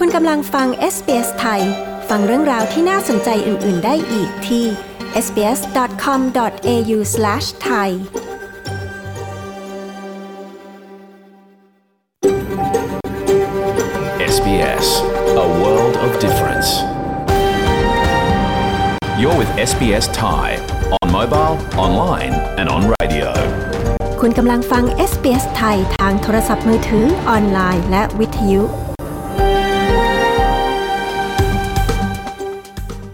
คุณกำลังฟัง SBS ไทย ฟังเรื่องราวที่น่าสนใจอื่น ๆ ได้อีกที่ sbs.com.au/thai SBS, a world of difference. You're with SBS Thai on mobile, online, and on radio. คุณกำลังฟัง SBS ไทยทางโทรศัพท์มือถือ ออนไลน์ และวิทยุ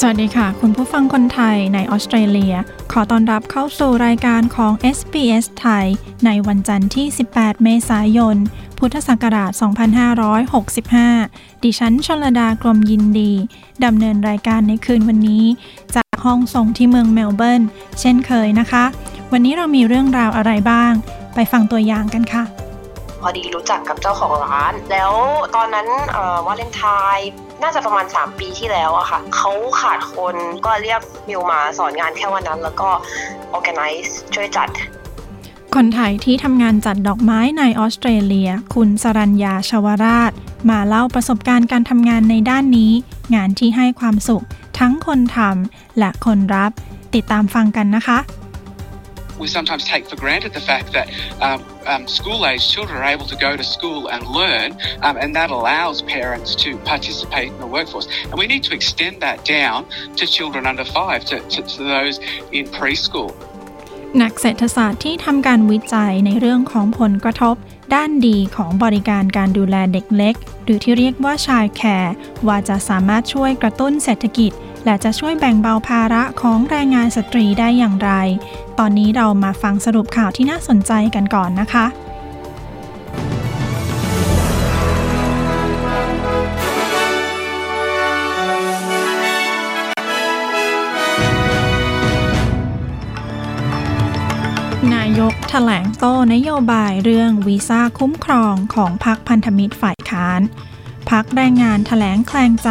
สวัสดีค่ะ คุณผู้ฟังคนไทยในออสเตรเลีย ขอต้อนรับเข้าสู่รายการของ SBS ไทย ในวันจันทร์ที่ 18 เมษายน พุทธศักราช 2565 ดิฉันชลดากรมยินดี ดำเนินรายการในคืนวันนี้ จากห้องส่งที่เมืองเมลเบิร์น เช่นเคยนะคะ วันนี้เรามีเรื่องราวอะไรบ้าง ไปฟังตัวอย่างกันค่ะ พอดีรู้จักกับเจ้าของร้าน แล้วตอนนั้นวาเลนไทน์ น่าจะประมาณ 3 ปีที่แล้วอะค่ะเขาขาดคนก็เรียกมิวมาสอนงานแค่วันนั้น แล้วก็ organize ช่วยจัด คนไทยที่ทำงานจัดดอกไม้ในออสเตรเลีย คุณสรัญญาชวราช มาเล่าประสบการณ์การทำงานในด้านนี้ งานที่ให้ความสุข ทั้งคนทำและคนรับ ติดตามฟังกันนะคะ we sometimes take for granted the fact that um, um, school-aged children are able to go to school and learn, um, and that allows parents to participate in the workforce. And we need to extend that down to children under five, to, to, to those in preschool. นักเศรษฐศาสตร์ที่ทำการวิจัยในเรื่องของผลกระทบ ด้านดีของบริการการดูแลเด็กเล็ก หรือที่เรียกว่าชายแคร์ว่าจะสามารถช่วยกระตุ้นเศรษฐกิจ และจะช่วยแบ่งเบาภาระของแรงงานสตรีได้อย่างไร ตอนนี้เรามาฟังสรุปข่าวที่น่าสนใจกันก่อนนะคะนายกถแถลงโต้นโยบายเรื่องวีซ่าคุ้มครองของพรรคพันธมิตรฝ่ายค้านพักแรงงานถแถลงแคลงใจ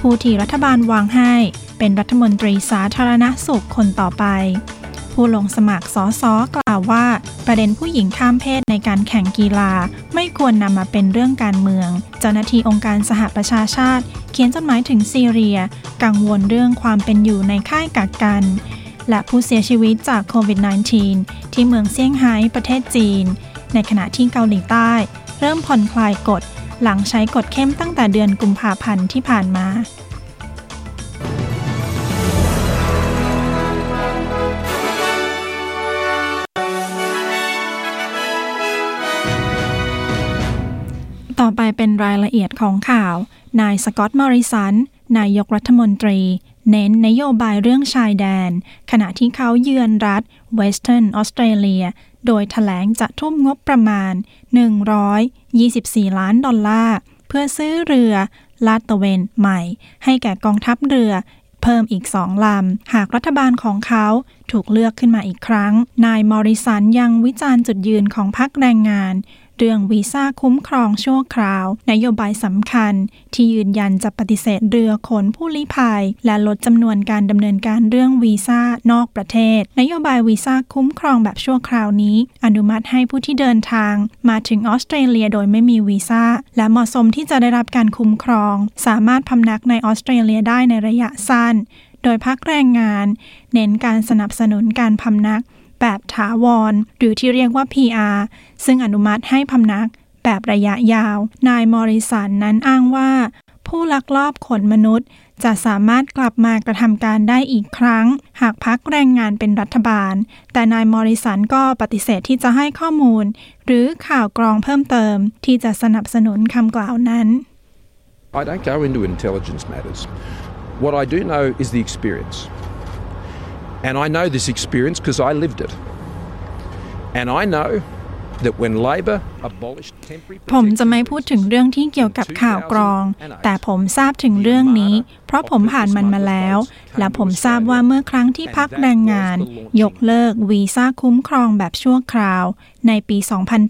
ผู้ที่รัฐบาลวางให้เป็นรัฐมนตรีสาธารณสุขคนต่อไป ผู้ลงสมัครสอสอกล่าวว่า ประเด็นผู้หญิงข้ามเพศในการแข่งกีฬา ไม่ควรนำมาเป็นเรื่องการเมือง เจ้าหน้าที่องค์การสหประชาชาติ เขียนจดหมายถึงซีเรีย กังวลเรื่องความเป็นอยู่ในค่ายกักกัน และผู้เสียชีวิตจากโควิด -19 ที่เมืองเซี่ยงไฮ้ประเทศจีน ในขณะที่เกาหลีใต้ เริ่มผ่อนคลายกฎ หลังใช้กฎเข้มตั้งแต่เดือนกุมภาพันธ์ที่ผ่านมาต่อไปเป็นรายละเอียดของข่าว นายสกอตต์มอริสัน นายกรัฐมนตรี เน้นนโยบายเรื่องชายแดน ขณะที่เขาเยือนรัฐเวสเทิร์นออสเตรเลีย โดยแถลงจะทุ่มงบประมาณ 124 ล้านดอลลาร์ เพื่อซื้อเรือลาดตระเวนใหม่ ให้แก่กองทัพเรือเพิ่มอีกสองลำ หากรัฐบาลของเขาถูกเลือกขึ้นมาอีกครั้ง นายมอริสันยังวิจารณ์จุดยืนของพรรคแรงงาน เรื่องวีซ่าคุ้มครองชั่วคราว นโยบายสำคัญ ที่ยืนยันจะปฏิเสธเรือขนผู้ลี้ภัย และลดจำนวนการดำเนินการเรื่องวีซ่านอกประเทศ นโยบายวีซ่าคุ้มครองแบบชั่วคราวนี้ อนุมัติให้ผู้ที่เดินทาง มาถึงออสเตรเลียโดยไม่มีวีซ่าและเหมาะสมที่จะได้รับการคุ้มครอง สามารถพำนักในออสเตรเลียได้ในระยะสั้น โดยพักแรงงาน เน้นการสนับสนุนการพำนัก แบบถาวร หรือที่เรียกว่า PR ซึ่งอนุมัติให้พำนักแบบระยะยาว นายมอริสันนั้นอ้างว่า ผู้ลักลอบขนมนุษย์ จะสามารถกลับมากระทำการได้อีกครั้ง หากพักแรงงานเป็นรัฐบาล แต่นายมอริสันก็ปฏิเสธที่จะให้ข้อมูล หรือข่าวกรองเพิ่มเติม ที่จะสนับสนุนคำกล่าวนั้น I don't go into intelligence matters. What I do know is the experience. And I know this experience because I lived it. And I know that when Labor abolished temporary ผมจะไม่พูดถึงเรื่องที่เกี่ยวกับข่าวกรอง แต่ผมทราบถึงเรื่องนี้ เพราะผมผ่านมันมาแล้ว และผมทราบว่าเมื่อครั้งที่พักแรงงาน ยกเลิกวีซ่าคุ้มครองแบบชั่วคราว ในปี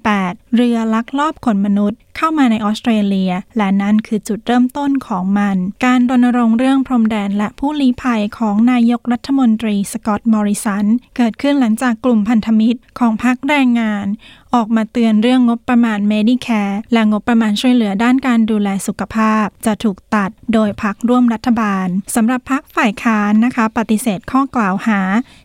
2008 เรือลักลอบขนมนุษย์ เข้ามาในออสเตรเลีย และนั่นคือจุดเริ่มต้นของมัน การรณรงค์เรื่องพรมแดนและผู้ลี้ภัยของนายกรัฐมนตรีสกอตต์มอริสัน เกิดขึ้นหลังจากกลุ่มพันธมิตรของพรรคแรงงาน ออกมาเตือนเรื่องงบประมาณ Medicare และงบประมาณช่วยเหลือด้านการดูแลสุขภาพ จะถูกตัดโดยพรรคร่วมรัฐบาลสำหรับพรรคฝ่ายค้านนะคะ ปฏิเสธข้อกล่าวหา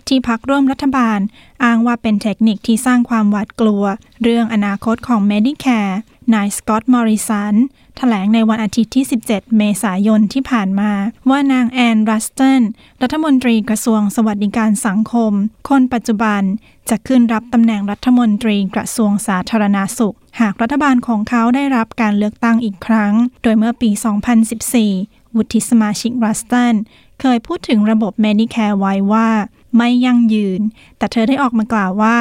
ที่พรรคร่วมรัฐบาล อ้างว่าเป็นเทคนิคที่สร้างความหวาดกลัว เรื่องอนาคตของ Medicare นายสกอตต์มอริสันแถลงในวันอาทิตย์ที่ 17 เมษายนที่ผ่านมา ว่านางแอนรัสตันรัฐมนตรีกระทรวงสวัสดิการสังคม คนปัจจุบันจะขึ้นรับตำแหน่งรัฐมนตรีกระทรวงสาธารณาสุข หากรัฐบาลของเขาได้รับการเลือกตั้งอีกครั้ง โดยเมื่อปี 2014 วุฒิสมาชิกรัสตันเคยพูดถึงระบบ Medicare ไว้ว่า ไม่ยั่งยืน แต่เธอได้ออกมากล่าวว่า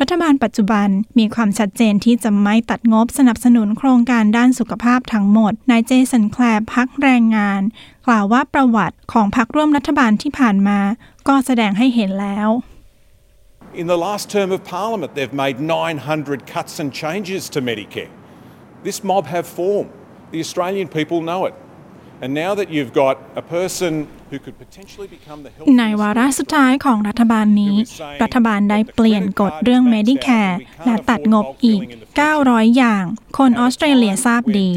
รัฐบาลปัจจุบันมีความชัดเจนที่จะไม่ตัดงบสนับสนุนโครงการด้านสุขภาพทั้งหมด นายเจสันแคลร์พักแรงงาน กล่าวว่าประวัติของพักร่วมรัฐบาลที่ผ่านมา ก็แสดงให้เห็นแล้ว In the last term of Parliament, they've made 900 cuts and changes to Medicare. This mob have form. The Australian people know it. ในวาระสุดท้ายของรัฐบาลนี้ รัฐบาลได้เปลี่ยนกฎเรื่อง Medicare และตัดงบอีก 900 อย่าง คนออสเตรเลียทราบดี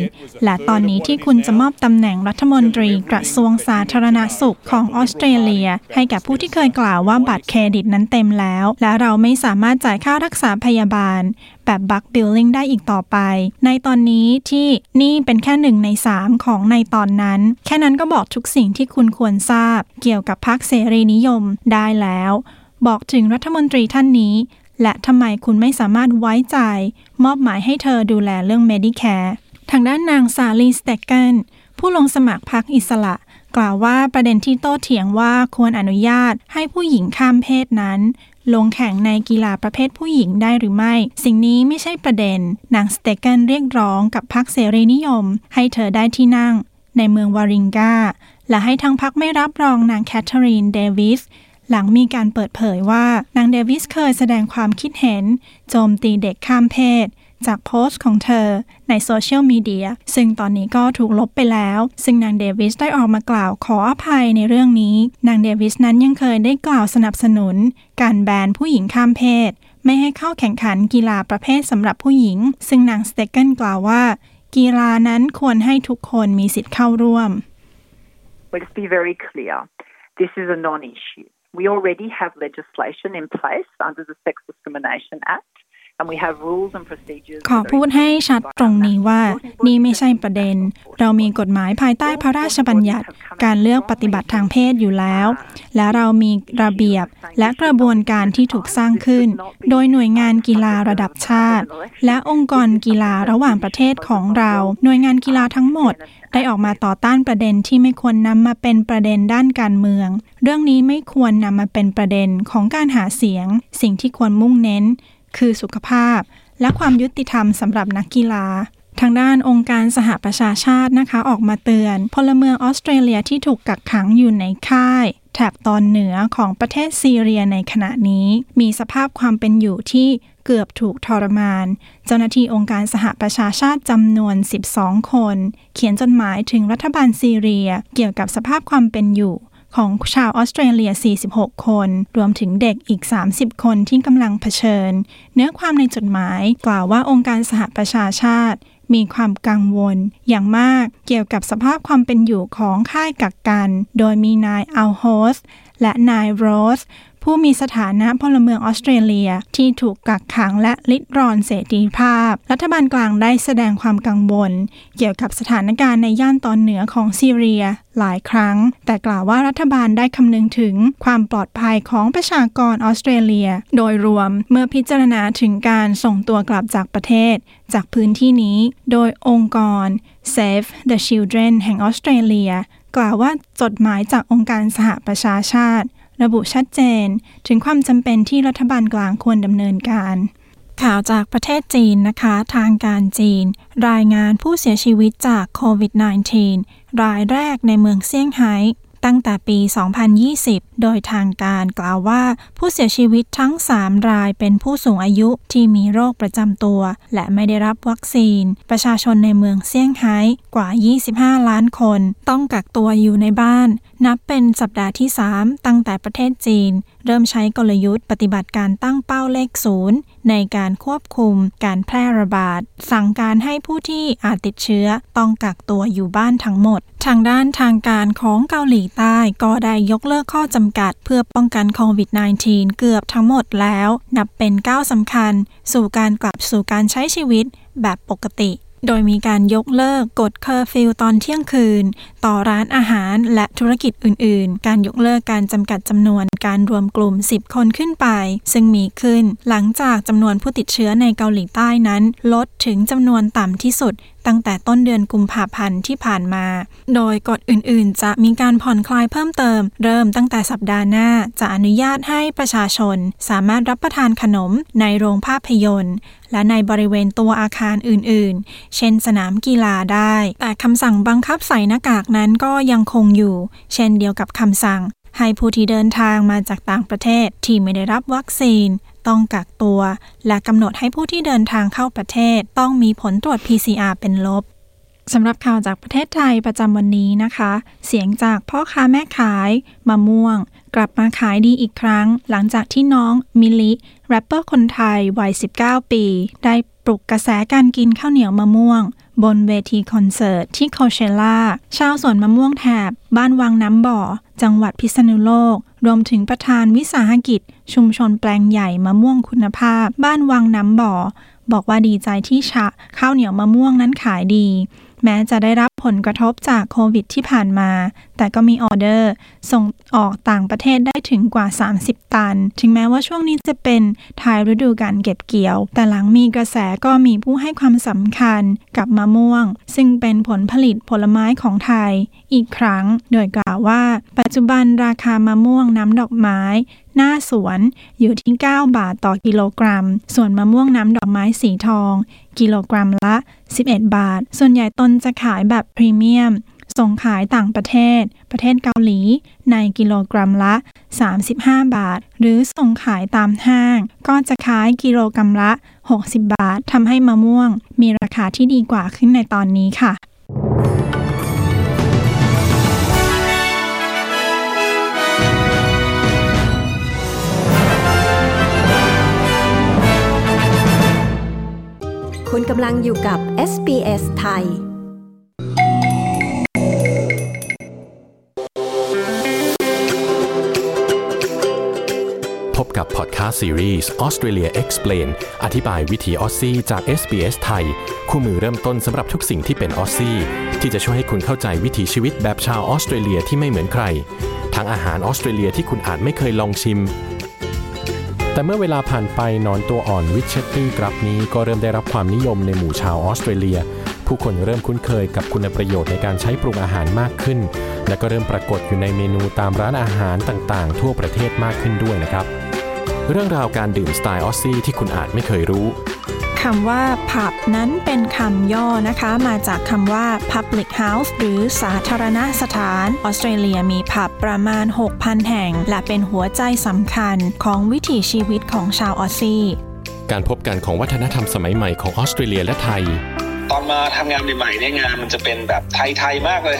และตอนนี้ที่คุณจะมอบตำแหน่งรัฐมนตรีกระทรวงสาธารณสุขของออสเตรเลีย ให้กับผู้ที่เคยกล่าวว่าบัตรเครดิตนั้นเต็มแล้ว และเราไม่สามารถจ่ายค่ารักษาพยาบาล แบบ bulk billing ได้อีกต่อไป ในตอนนี้ที่นี่เป็นแค่หนึ่งในสามของในตอนนั้น แค่นั้นก็บอกทุกสิ่งที่คุณควรทราบ เกี่ยวกับพรรคเสรีนิยมได้แล้ว บอกถึงรัฐมนตรีท่านนี้ และทำไมคุณไม่สามารถไว้ใจ มอบหมายให้เธอดูแลเรื่อง Medicare ทางด้านนางซาลีสเตกเกนผู้ลงสมัครพรรคอิสระ กล่าวว่าประเด็นที่โต้เถียงว่าควรอนุญาตให้ผู้หญิงข้ามเพศนั้น ลงแข่งในกีฬาประเภทผู้หญิงได้หรือไม่ สิ่งนี้ไม่ใช่ประเด็น นางสเตเกนเรียกร้องกับพรรคเสรีนิยม ให้เธอได้ที่นั่ง ในเมืองวาริงกาและให้ทั้งพรรคไม่รับรองนางแคทเธอรีนเดวิสหลังมีการเปิดเผยว่านางเดวิสเคยแสดงความคิดเห็น โจมตีเด็กข้ามเพศ จากโพสต์ของเธอในโซเชียลมีเดียซึ่งตอนนี้ก็ถูกลบไปแล้ว ซึ่งนางเดวิสได้ออกมากล่าวขออภัยในเรื่องนี้ นางเดวิสนั้นยังเคยได้กล่าวสนับสนุน การแบนผู้หญิงข้ามเพศ ไม่ให้เข้าแข่งขันกีฬาประเภทสำหรับผู้หญิง ซึ่งนางสเตเกนกล่าวว่า กีฬานั้นควรให้ทุกคนมีสิทธิ์เข้าร่วม Let's be very clear. This is a non issue. We already have legislation in place under the Sex Discrimination Act. And we have rules and procedures ขอพูดให้ชัดตรงนี้ว่า นี่ไม่ใช่ประเด็น เรามีกฎหมายภายใต้พระราชบัญญัติ การเลือกปฏิบัติทางเพศอยู่แล้ว และเรามีระเบียบและกระบวนการที่ถูกสร้างขึ้น โดยหน่วยงานกีฬาระดับชาติ และองค์กรกีฬาระหว่างประเทศของเรา หน่วยงานกีฬาทั้งหมด ได้ออกมาต่อต้านประเด็นที่ไม่ควรนำมาเป็นประเด็นด้านการเมือง เรื่องนี้ไม่ควรนำมาเป็นประเด็นของการหาเสียง สิ่งที่ควรมุ่งเน้น คือสุขภาพ และความยุติธรรมสำหรับนักกีฬา ทางด้านองค์การสหประชาชาตินะคะ ออกมาเตือน พลเมืองออสเตรเลียที่ถูกกักขังอยู่ในค่ายแถบตอนเหนือของประเทศซีเรียในขณะนี้ มีสภาพความเป็นอยู่ที่เกือบถูกทรมาน เจ้าหน้าที่องค์การสหประชาชาติจำนวน 12 คน เขียนจดหมายถึงรัฐบาลซีเรียเกี่ยวกับสภาพความเป็นอยู่ ของชาวออสเตรเลีย 46 คน รวมถึงเด็กอีก 30 คนที่กำลังเผชิญ เนื้อความในจดหมายกล่าวว่าองค์การสหประชาชาติ มีความกังวล อย่างมากเกี่ยวกับสภาพความเป็นอยู่ของค่ายกักกัน โดยมีนายอัลโฮสและนายโรส ผู้มีสถานะพลเมืองออสเตรเลียที่ถูกกักขังและลิดรอนเสรีภาพ รัฐบาลกลางได้แสดงความกังวล เกี่ยวกับสถานการณ์ในย่านตอนเหนือของซีเรียหลายครั้ง แต่กล่าวว่ารัฐบาลได้คำนึงถึงความปลอดภัยของประชากรออสเตรเลีย โดยรวมเมื่อพิจารณาถึงการส่งตัวกลับจากประเทศ จากพื้นที่นี้ โดยองค์กร Save the Children แห่งออสเตรเลีย กล่าวว่าจดหมายจากองค์การสหประชาชาติ ระบุชัดเจน ถึงความจำเป็นที่รัฐบาลกลางควรดำเนินการ ข่าวจากประเทศจีนนะคะ ทางการจีน รายงานผู้เสียชีวิตจากโควิด -19 รายแรกในเมืองเซี่ยงไฮ้ ตั้งแต่ปี 2020 โดยทางการกล่าวว่า ผู้เสียชีวิตทั้ง 3 รายเป็นผู้สูงอายุที่มีโรคประจำตัว และไม่ได้รับวัคซีน ประชาชนในเมืองเซี่ยงไฮ้กว่า 25 ล้านคน ต้องกักตัวอยู่ในบ้าน นับเป็นสัปดาห์ที่ 3 ตั้งแต่ประเทศจีน เริ่มใช้กลยุทธ์ปฏิบัติการตั้งเป้าเลขศูนย์ในการควบคุมการแพร่ระบาด สั่งการให้ผู้ที่อาจติดเชื้อต้องกักตัวอยู่บ้านทั้งหมด ทางด้านทางการของเกาหลีใต้ก็ได้ยกเลิกข้อจำกัด เพื่อป้องกันโควิด -19 เกือบทั้งหมดแล้ว นับเป็นก้าวสำคัญ สู่การกลับสู่การใช้ชีวิตแบบปกติ โดยมีการยกเลิกกฎเคอร์ฟิวตอนเที่ยงคืน ต่อร้านอาหารและธุรกิจอื่น ๆ การยกเลิกการจำกัดจำนวนการรวมกลุ่ม 10 คนขึ้นไป ซึ่งมีขึ้น หลังจากจำนวนผู้ติดเชื้อในเกาหลีใต้นั้น ลดถึงจำนวนต่ำที่สุด ตั้งแต่ต้นเดือนกุมภาพันธ์ที่ผ่านมา โดยกฎอื่นๆ จะมีการผ่อนคลายเพิ่มเติม เริ่มตั้งแต่สัปดาห์หน้าจะอนุญาตให้ประชาชน สามารถรับประทานขนมในโรงภาพยนตร์ และในบริเวณตัวอาคารอื่นๆ เช่นสนามกีฬาได้ แต่คำสั่งบังคับใส่หน้ากากนั้นก็ยังคงอยู่ เช่นเดียวกับคำสั่งให้ผู้ที่เดินทางมาจากต่างประเทศที่ไม่ได้รับวัคซีน ต้องกักตัว และกำหนดให้ผู้ที่เดินทางเข้าประเทศ ต้องมีผลตรวจ PCR เป็นลบสำหรับข่าวจากประเทศไทยประจำวันนี้นะคะ เสียงจากพ่อค้าแม่ขายมะม่วง กลับมาขายดีอีกครั้ง หลังจากที่น้องมิลิแรปเปอร์คนไทยวัย 19 ปี ได้ปลุกกระแสการกินข้าวเหนียวมะม่วง บนเวทีคอนเสิร์ตที่โคเชล่าชาวสวนมะม่วงแถบ บ้านวังน้ำบ่อ จังหวัดพิษณุโลก รวมถึงประธานวิสาหกิจ ชุมชนแปลงใหญ่มะม่วงคุณภาพ บ้านวังน้ำบ่อ บอกว่าดีใจที่ชะข้าวเหนียวมะม่วงนั้นขายดี แม้จะได้รับผลกระทบจากโควิดที่ผ่านมา แต่ก็มีออเดอร์ ส่งออกต่างประเทศได้ถึงกว่า 30 ตัน ถึงแม้ว่าช่วงนี้จะเป็นท้ายฤดูการเก็บเกี่ยว แต่หลังมีกระแสก็มีผู้ให้ความสำคัญกับมะม่วง ซึ่งเป็นผลผลิตผลไม้ของไทย อีกครั้ง โดยกล่าวว่า ปัจจุบันราคามะม่วงน้ำดอกไม้หน้าสวนอยู่ที่ 9 บาทต่อกิโลกรัม ส่วนมะม่วงน้ำดอกไม้สีทอง กิโลกรัมละ 11 บาท ส่วนใหญ่ตนจะขายแบบพรีเมียม ส่งขายต่างประเทศ ประเทศเกาหลี ในกิโลกรัมละ 35 บาท หรือส่งขายตามห้าง ก็จะขายกิโลกรัมละ 60 บาททำให้มะม่วง มีราคาที่ดีกว่าขึ้นในตอนนี้ค่ะ คุณกำลังอยู่กับ SBS ไทย พบกับพอดแคสต์ซีรีส์ Australia Explained อธิบายวิถีออสซี่จาก SBS ไทย คู่มือเริ่มต้นสำหรับทุกสิ่งที่เป็นออสซี่ ที่จะช่วยให้คุณเข้าใจวิถีชีวิตแบบชาวออสเตรเลียที่ไม่เหมือนใคร ทั้งอาหารออสเตรเลียที่คุณอาจไม่เคยลองชิม แต่เมื่อเวลาผ่านไปหนอนตัวอ่อน witchetty grub นี้ก็เริ่มได้รับความนิยมในหมู่ชาวออสเตรเลีย ผู้คนเริ่มคุ้นเคยกับคุณประโยชน์ในการใช้ปรุงอาหารมากขึ้น และก็เริ่มปรากฏอยู่ในเมนูตามร้านอาหารต่างๆ ทั่วประเทศมากขึ้นด้วยนะครับ เรื่องราวการดื่มสไตล์ออสซี่ที่คุณอาจไม่เคยรู้ คำว่าผับนั้นเป็นคำย่อนะคะ มาจากคำว่า public house หรือสาธารณสถาน ออสเตรเลียมีผับประมาณ 6,000 แห่ง และเป็นหัวใจสำคัญของวิถีชีวิตของชาวออสซี่การพบกันของวัฒนธรรมสมัยใหม่ของออสเตรเลียและไทย ตอนมาทำงานใหม่ๆเนี่ยงานมันจะเป็นแบบไทยๆมากเลย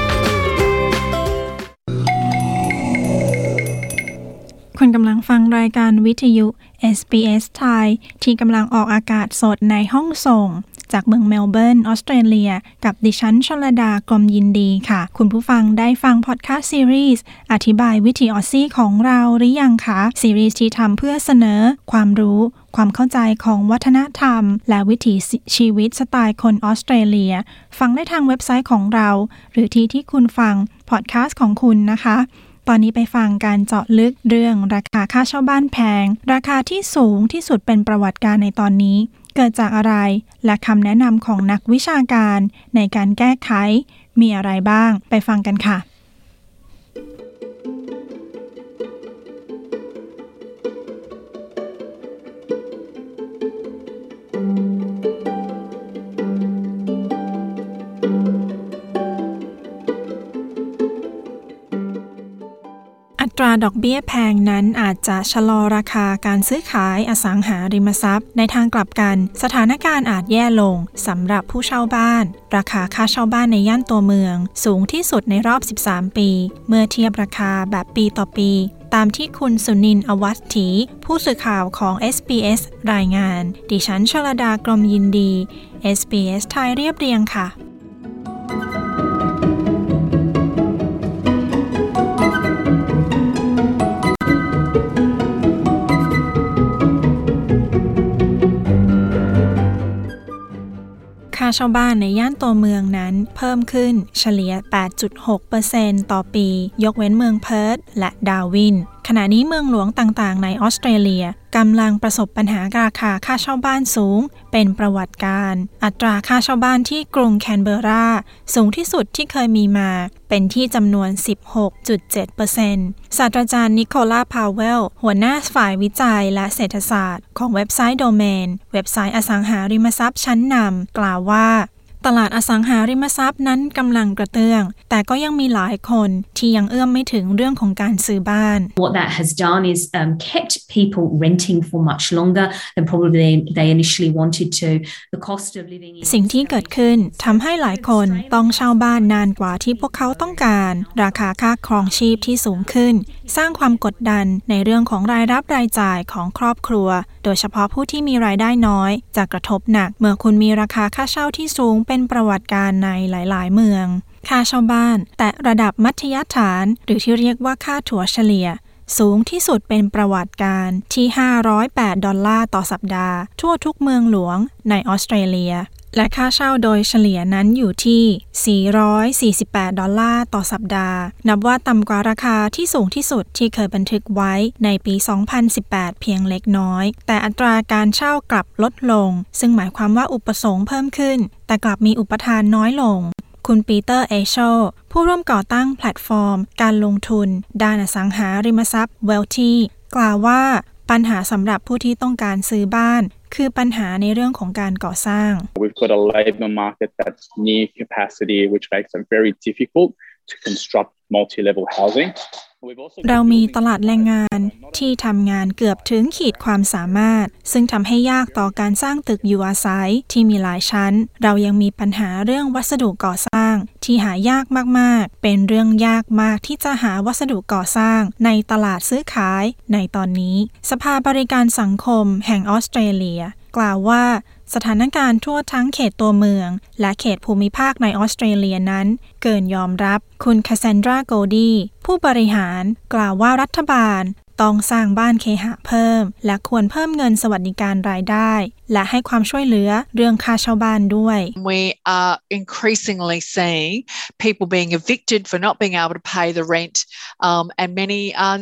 คุณกำลังฟังรายการวิทยุ SBS ไทยที่กำลังออกอากาศสดในห้องส่ง จากเมืองเมลเบิร์น ออสเตรเลีย กับดิฉันชลดากรมยินดีค่ะ คุณผู้ฟังได้ฟังพอดแคสต์ซีรีส์อธิบายวิถีออสซี่ของเราหรือยังคะ ซีรีส์ที่ทำเพื่อเสนอความรู้ความเข้าใจของวัฒนธรรม และวิถีชีวิตสไตล์คนออสเตรเลีย ฟังได้ทางเว็บไซต์ของเรา หรือที่ที่คุณฟังพอดแคสต์ของคุณนะคะ ตอนนี้ไปฟังการเจาะลึกเรื่องราคาค่าเช่าบ้านแพง ราคาที่สูงที่สุดเป็นประวัติการณ์ในตอนนี้ เกิดจากอะไร และคำแนะนำของนักวิชาการในการแก้ไข มีอะไรบ้าง ไปฟังกันค่ะ ตราดอกเบี้ยแพงนั้นอาจจะชะลอราคาการซื้อขายอสังหาริมทรัพย์ ในทางกลับกัน สถานการณ์อาจแย่ลงสำหรับผู้เช่าบ้าน ราคาค่าเช่าบ้านในย่านตัวเมือง สูงที่สุดในรอบ 13 ปี เมื่อเทียบราคาแบบปีต่อปีตามที่คุณสุนินอวัตถี ผู้สื่อข่าวของ SBS รายงาน ดิฉันชลดากรมยินดี SBS ไทยเรียบเรียงค่ะ เช่าบ้านในย่านตัวเมืองนั้นเพิ่มขึ้นเฉลี่ย 8.6%ต่อปี ยกเว้นเมืองเพิร์ธและดาวิน ขณะนี้เมืองหลวงต่างๆ ในออสเตรเลียกำลังประสบปัญหาราคาค่าเช่าบ้านสูง เป็นประวัติการ อัตราค่าเช่าบ้านที่กรุงแคนเบราสูงที่สุดที่เคยมีมา เป็นที่จำนวน 16.7%ศาสตราจารย์นิโคลาพาวเวล หัวหน้าฝ่ายวิจัยและเศรษฐศาสตร์ ของเว็บไซต์โดเมน เว็บไซต์อสังหาริมทรัพย์ชั้นนำกล่าวว่า ตลาดอสังหาริมทรัพย์นั้นกำลังกระเตื้อง แต่ก็ยังมีหลายคนที่ยังเอื้อมไม่ถึงเรื่องของการซื้อบ้าน What that has done is um, kept people renting for much longer than probably they initially wanted to. The cost of living สิ่งที่เกิดขึ้นทำให้หลายคนต้องเช่าบ้านนานกว่าที่พวกเขาต้องการ ราคาค่าครองชีพที่สูงขึ้น สร้างความกดดันในเรื่องของรายรับรายจ่ายของครอบครัวโดยเฉพาะผู้ที่มีรายได้น้อย จะกระทบหนัก เมื่อคุณมีราคาค่าเช่าที่สูงเป็นประวัติการในหลาย ๆ เมือง ค่าเช่าบ้าน แต่ระดับมัธยฐาน หรือที่เรียกว่าค่าถั่วเฉลี่ยสูงที่สุดเป็นประวัติการที่ 508 ดอลลาร์ต่อสัปดาห์ ทั่วทุกเมืองหลวงในออสเตรเลีย และค่าเช่าโดยเฉลี่ยนั้นอยู่ที่ 448 ดอลลาร์ต่อสัปดาห์ นับว่าต่ำกว่าราคาที่สูงที่สุดที่เคยบันทึกไว้ในปี 2018 เพียงเล็กน้อย แต่อัตราการเช่ากลับลดลง ซึ่งหมายความว่าอุปสงค์เพิ่มขึ้น แต่กลับมีอุปทานน้อยลงคุณปีเตอร์เอโชผู้ร่วมก่อตั้งแพลตฟอร์ม การลงทุน ด้านอสังหาริมทรัพย์ Wealthy กล่าวว่า ปัญหาสำหรับผู้ที่ต้องการซื้อบ้าน คือปัญหาในเรื่องของการก่อสร้าง We've got a labor market that's near capacity which makes it very difficult to construct multi-level housing เรามีตลาดแรงงานที่ทำงานเกือบถึงขีดความสามารถ ซึ่งทำให้ยากต่อการสร้างตึกอยู่อาศัยที่มีหลายชั้น เรายังมีปัญหาเรื่องวัสดุก่อสร้าง ที่หายากมากๆ เป็นเรื่องยากมากที่จะหาวัสดุก่อสร้าง ในตลาดซื้อขาย ในตอนนี้ สภาบริการสังคมแห่งออสเตรเลีย กล่าวว่า สถานการณ์ทั่วทั้งเขตตัวเมือง และเขตภูมิภาคในออสเตรเลียนั้น เกินยอมรับคุณคาเซนดราโกดีผู้บริหารกล่าวว่ารัฐบาลต้องสร้างบ้านเคหะเพิ่ม และควรเพิ่มเงินสวัสดิการรายได้ และให้ความช่วยเหลือเรื่องค่าเช่าบ้านด้วย We are increasingly seeing people being evicted for not being able to pay the rent um, and many are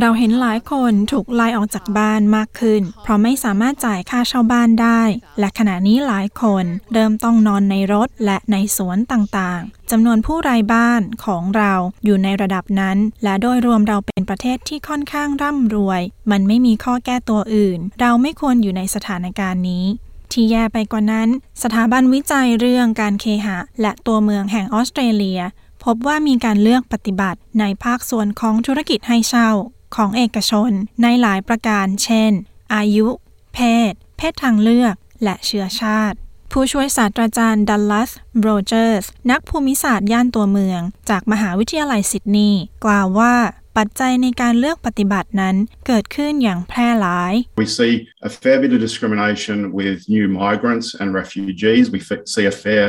เราเห็นหลายคนถูกไล่ออกจากบ้านมากขึ้น เพราะไม่สามารถจ่ายค่าเช่าบ้านได้ และขณะนี้หลายคนเริ่มต้องนอนในรถและในสวนต่างๆจำนวนผู้ไร้บ้านของเราอยู่ในระดับนั้น และโดยรวมเราเป็นประเทศที่ค่อนข้างร่ำรวย มันไม่มีข้อแก้ตัวอื่น เราไม่ควรอยู่ในสถานการณ์นี้ที่แย่ไปกว่านั้น สถาบันวิจัยเรื่องการเคหะ และตัวเมืองแห่งออสเตรเลีย พบว่ามีการเลือกปฏิบัติในภาคส่วนของธุรกิจให้เช่าของเอกชนในหลายประการ เช่น อายุ เพศ เพศทางเลือก และเชื้อชาติ ผู้ช่วยศาสตราจารย์ดัลลัสโรเจอร์ส นักภูมิศาสตร์ย่านตัวเมือง จากมหาวิทยาลัยซิดนีย์กล่าวว่าปัจจัยในการเลือกปฏิบัตินั้นเกิดขึ้นอย่างแพร่หลาย We see a fair bit of discrimination with new migrants and refugees. We see a fair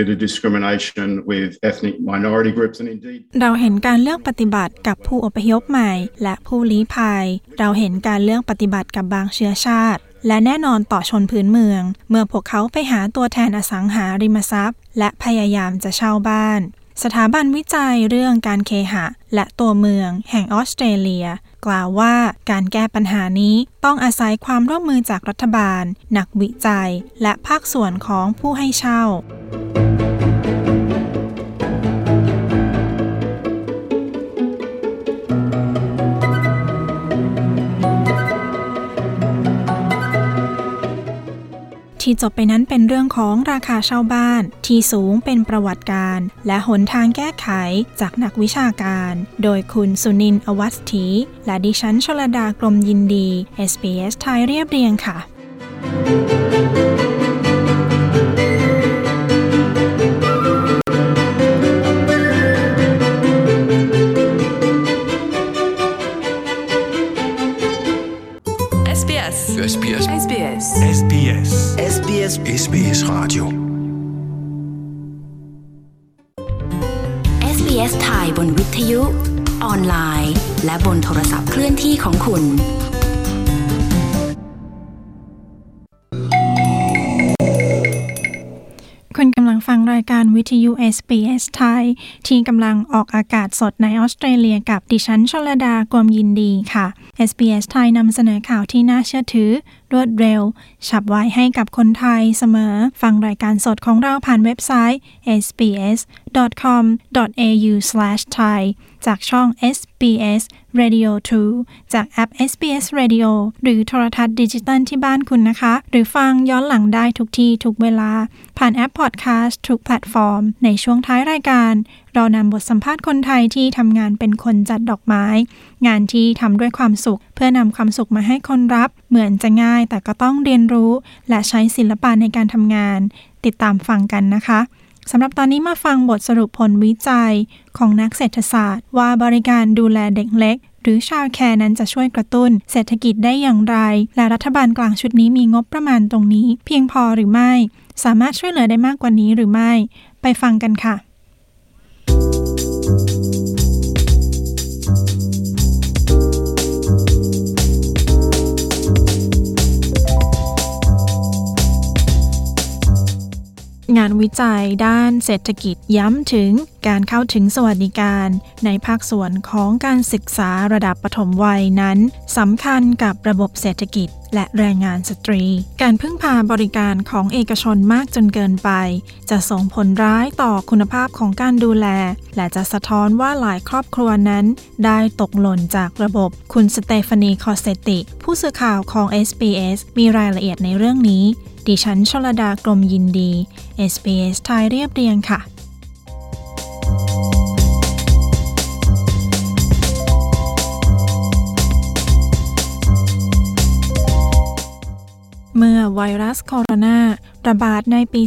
bit of discrimination with ethnic minority groups and indeed เราเห็นการเลือกปฏิบัติกับผู้อพยพใหม่ และผู้ลี้ภัย เราเห็นการเลือกปฏิบัติกับบางเชื้อชาติ และแน่นอนต่อชนพื้นเมือง เมื่อพวกเขาไปหาตัวแทนอสังหาริมทรัพย์ และพยายามจะเช่าบ้าน สถาบันวิจัยเรื่องการเคหะ และตัวเมือง แห่งออสเตรเลีย กล่าวว่าการแก้ปัญหานี้ต้องอาศัยความร่วมมือจากรัฐบาล นักวิจัย และภาคส่วนของผู้ให้เช่า ที่จบไปนั้นเป็นเรื่องของราคาเช่าบ้าน ที่สูงเป็นประวัติการ และหนทางแก้ไขจากนักวิชาการ โดยคุณสุนินอวัตถีและดิฉันชลดากรมยินดี SBS ไทยเรียบเรียงค่ะ SBS ไทย ที่กำลังออกอากาศสดในออสเตรเลียกับดิฉันชลดากวมยินดีค่ะ SBS ไทยนำเสนอข่าวที่น่าเชื่อถือ รวดเร็ว ฉับไวให้กับคนไทยเสมอ ฟังรายการสดของเราผ่านเว็บไซต์ sbs.com.au/thai จากช่อง SBS Radio 2 จากแอป SBS Radio หรือโทรทัศน์ดิจิตัลที่บ้านคุณนะคะ หรือฟังย้อนหลังได้ทุกที่ ทุกเวลา ผ่านแอปพอดแคสต์ทุกแพลตฟอร์ม ในช่วงท้ายรายการ เรานำบทสัมภาษณ์คนไทยที่ทำงานเป็นคนจัดดอกไม้ งานที่ทำด้วยความสุข เพื่อนำความสุขมาให้คนรับ เหมือนจะง่ายแต่ก็ต้องเรียนรู้ และใช้ศิลปะในการทำงาน ติดตามฟังกันนะคะสำหรับตอนนี้มาฟังบทสรุปผลวิจัยของนักเศรษฐศาสตร์ ว่าบริการดูแลเด็กเล็ก หรือ childcare นั้นจะช่วยกระตุ้น เศรษฐกิจได้อย่างไร และรัฐบาลกลางชุดนี้มีงบประมาณตรงนี้ เพียงพอหรือไม่ สามารถช่วยเหลือได้มากกว่านี้หรือไม่ ไปฟังกันค่ะ งานวิจัยด้านเศรษฐกิจย้ำถึงการเข้าถึงสวัสดิการในภาคส่วนของการศึกษาระดับปฐมวัยนั้นสำคัญกับระบบเศรษฐกิจและแรงงานสตรี การพึ่งพาบริการของเอกชนมากจนเกินไป จะส่งผลร้ายต่อคุณภาพของการดูแล และจะสะท้อนว่าหลายครอบครัวนั้น ได้ตกหล่นจากระบบ คุณสเตฟานีคอเซติ ผู้สื่อข่าวของ SBS มีรายละเอียดในเรื่องนี้ ดิฉันชลดากรมยินดี SBS ไทยเรียบเรียงค่ะ ไวรัสโคโรนาระบาดในปี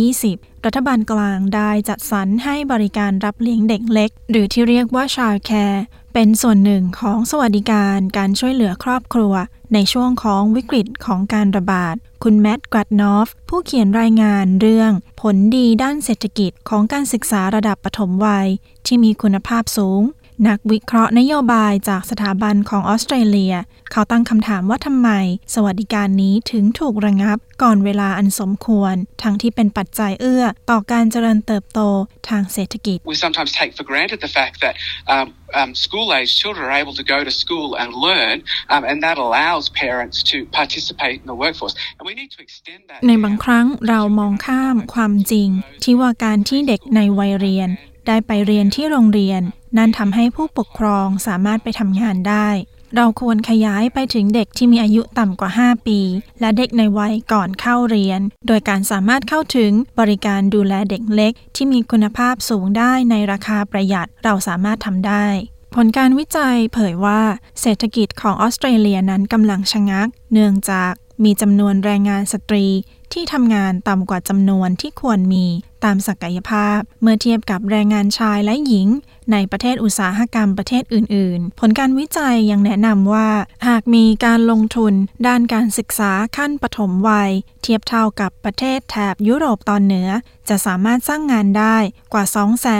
2020 รัฐบาลกลางได้จัดสรรให้บริการรับเลี้ยงเด็กเล็ก หรือที่เรียกว่าชา l แคร์เป็นส่วนหนึ่งของสวัสดิการการช่วยเหลือครอบครัว ในช่วงของวิกฤตของการระบาด คุณแมตต์กรัดนอฟ ผู้เขียนรายงานเรื่อง ผลดีด้านเศรษฐกิจของการศึกษาระดับปฐมวัย ที่มีคุณภาพสูง นักวิเคราะห์นโยบายจากสถาบันของออสเตรเลีย เขาตั้งคำถามว่าทำไม สวัสดิการนี้ถึงถูกระงับก่อนเวลาอันสมควร ทั้งที่เป็นปัจจัยเอื้อต่อการเจริญเติบโตทางเศรษฐกิจ We sometimes take for granted the fact that um, um, school-age children are able to go to school and learn, um, and that allows parents to participate in the workforce. And we need to extend that. ในบางครั้งเรามองข้ามความจริง ที่ว่าการที่เด็กในวัยเรียนได้ไปเรียนที่โรงเรียน นั่นทำให้ผู้ปกครองสามารถไปทำงานได้ เราควรขยายไปถึงเด็กที่มีอายุต่ำกว่า 5 ปี และเด็กในวัยก่อนเข้าเรียน โดยการสามารถเข้าถึงบริการดูแลเด็กเล็ก ที่มีคุณภาพสูงได้ในราคาประหยัดเราสามารถทำได้ผลการวิจัยเผยว่าเศรษฐกิจของออสเตรเลียนั้นกำลังชะงัก เนื่องจากมีจำนวนแรงงานสตรี ที่ทำงานต่ำกว่าจำนวนที่ควรมีตามศักยภาพ เมื่อเทียบกับแรงงานชายและหญิง ในประเทศอุตสาหกรรมประเทศอื่น ๆ ผลการวิจัยยังแนะนำว่า หากมีการลงทุนด้านการศึกษาขั้นปฐมวัย เทียบเท่ากับประเทศแถบยุโรปตอนเหนือ จะสามารถสร้างงานได้กว่า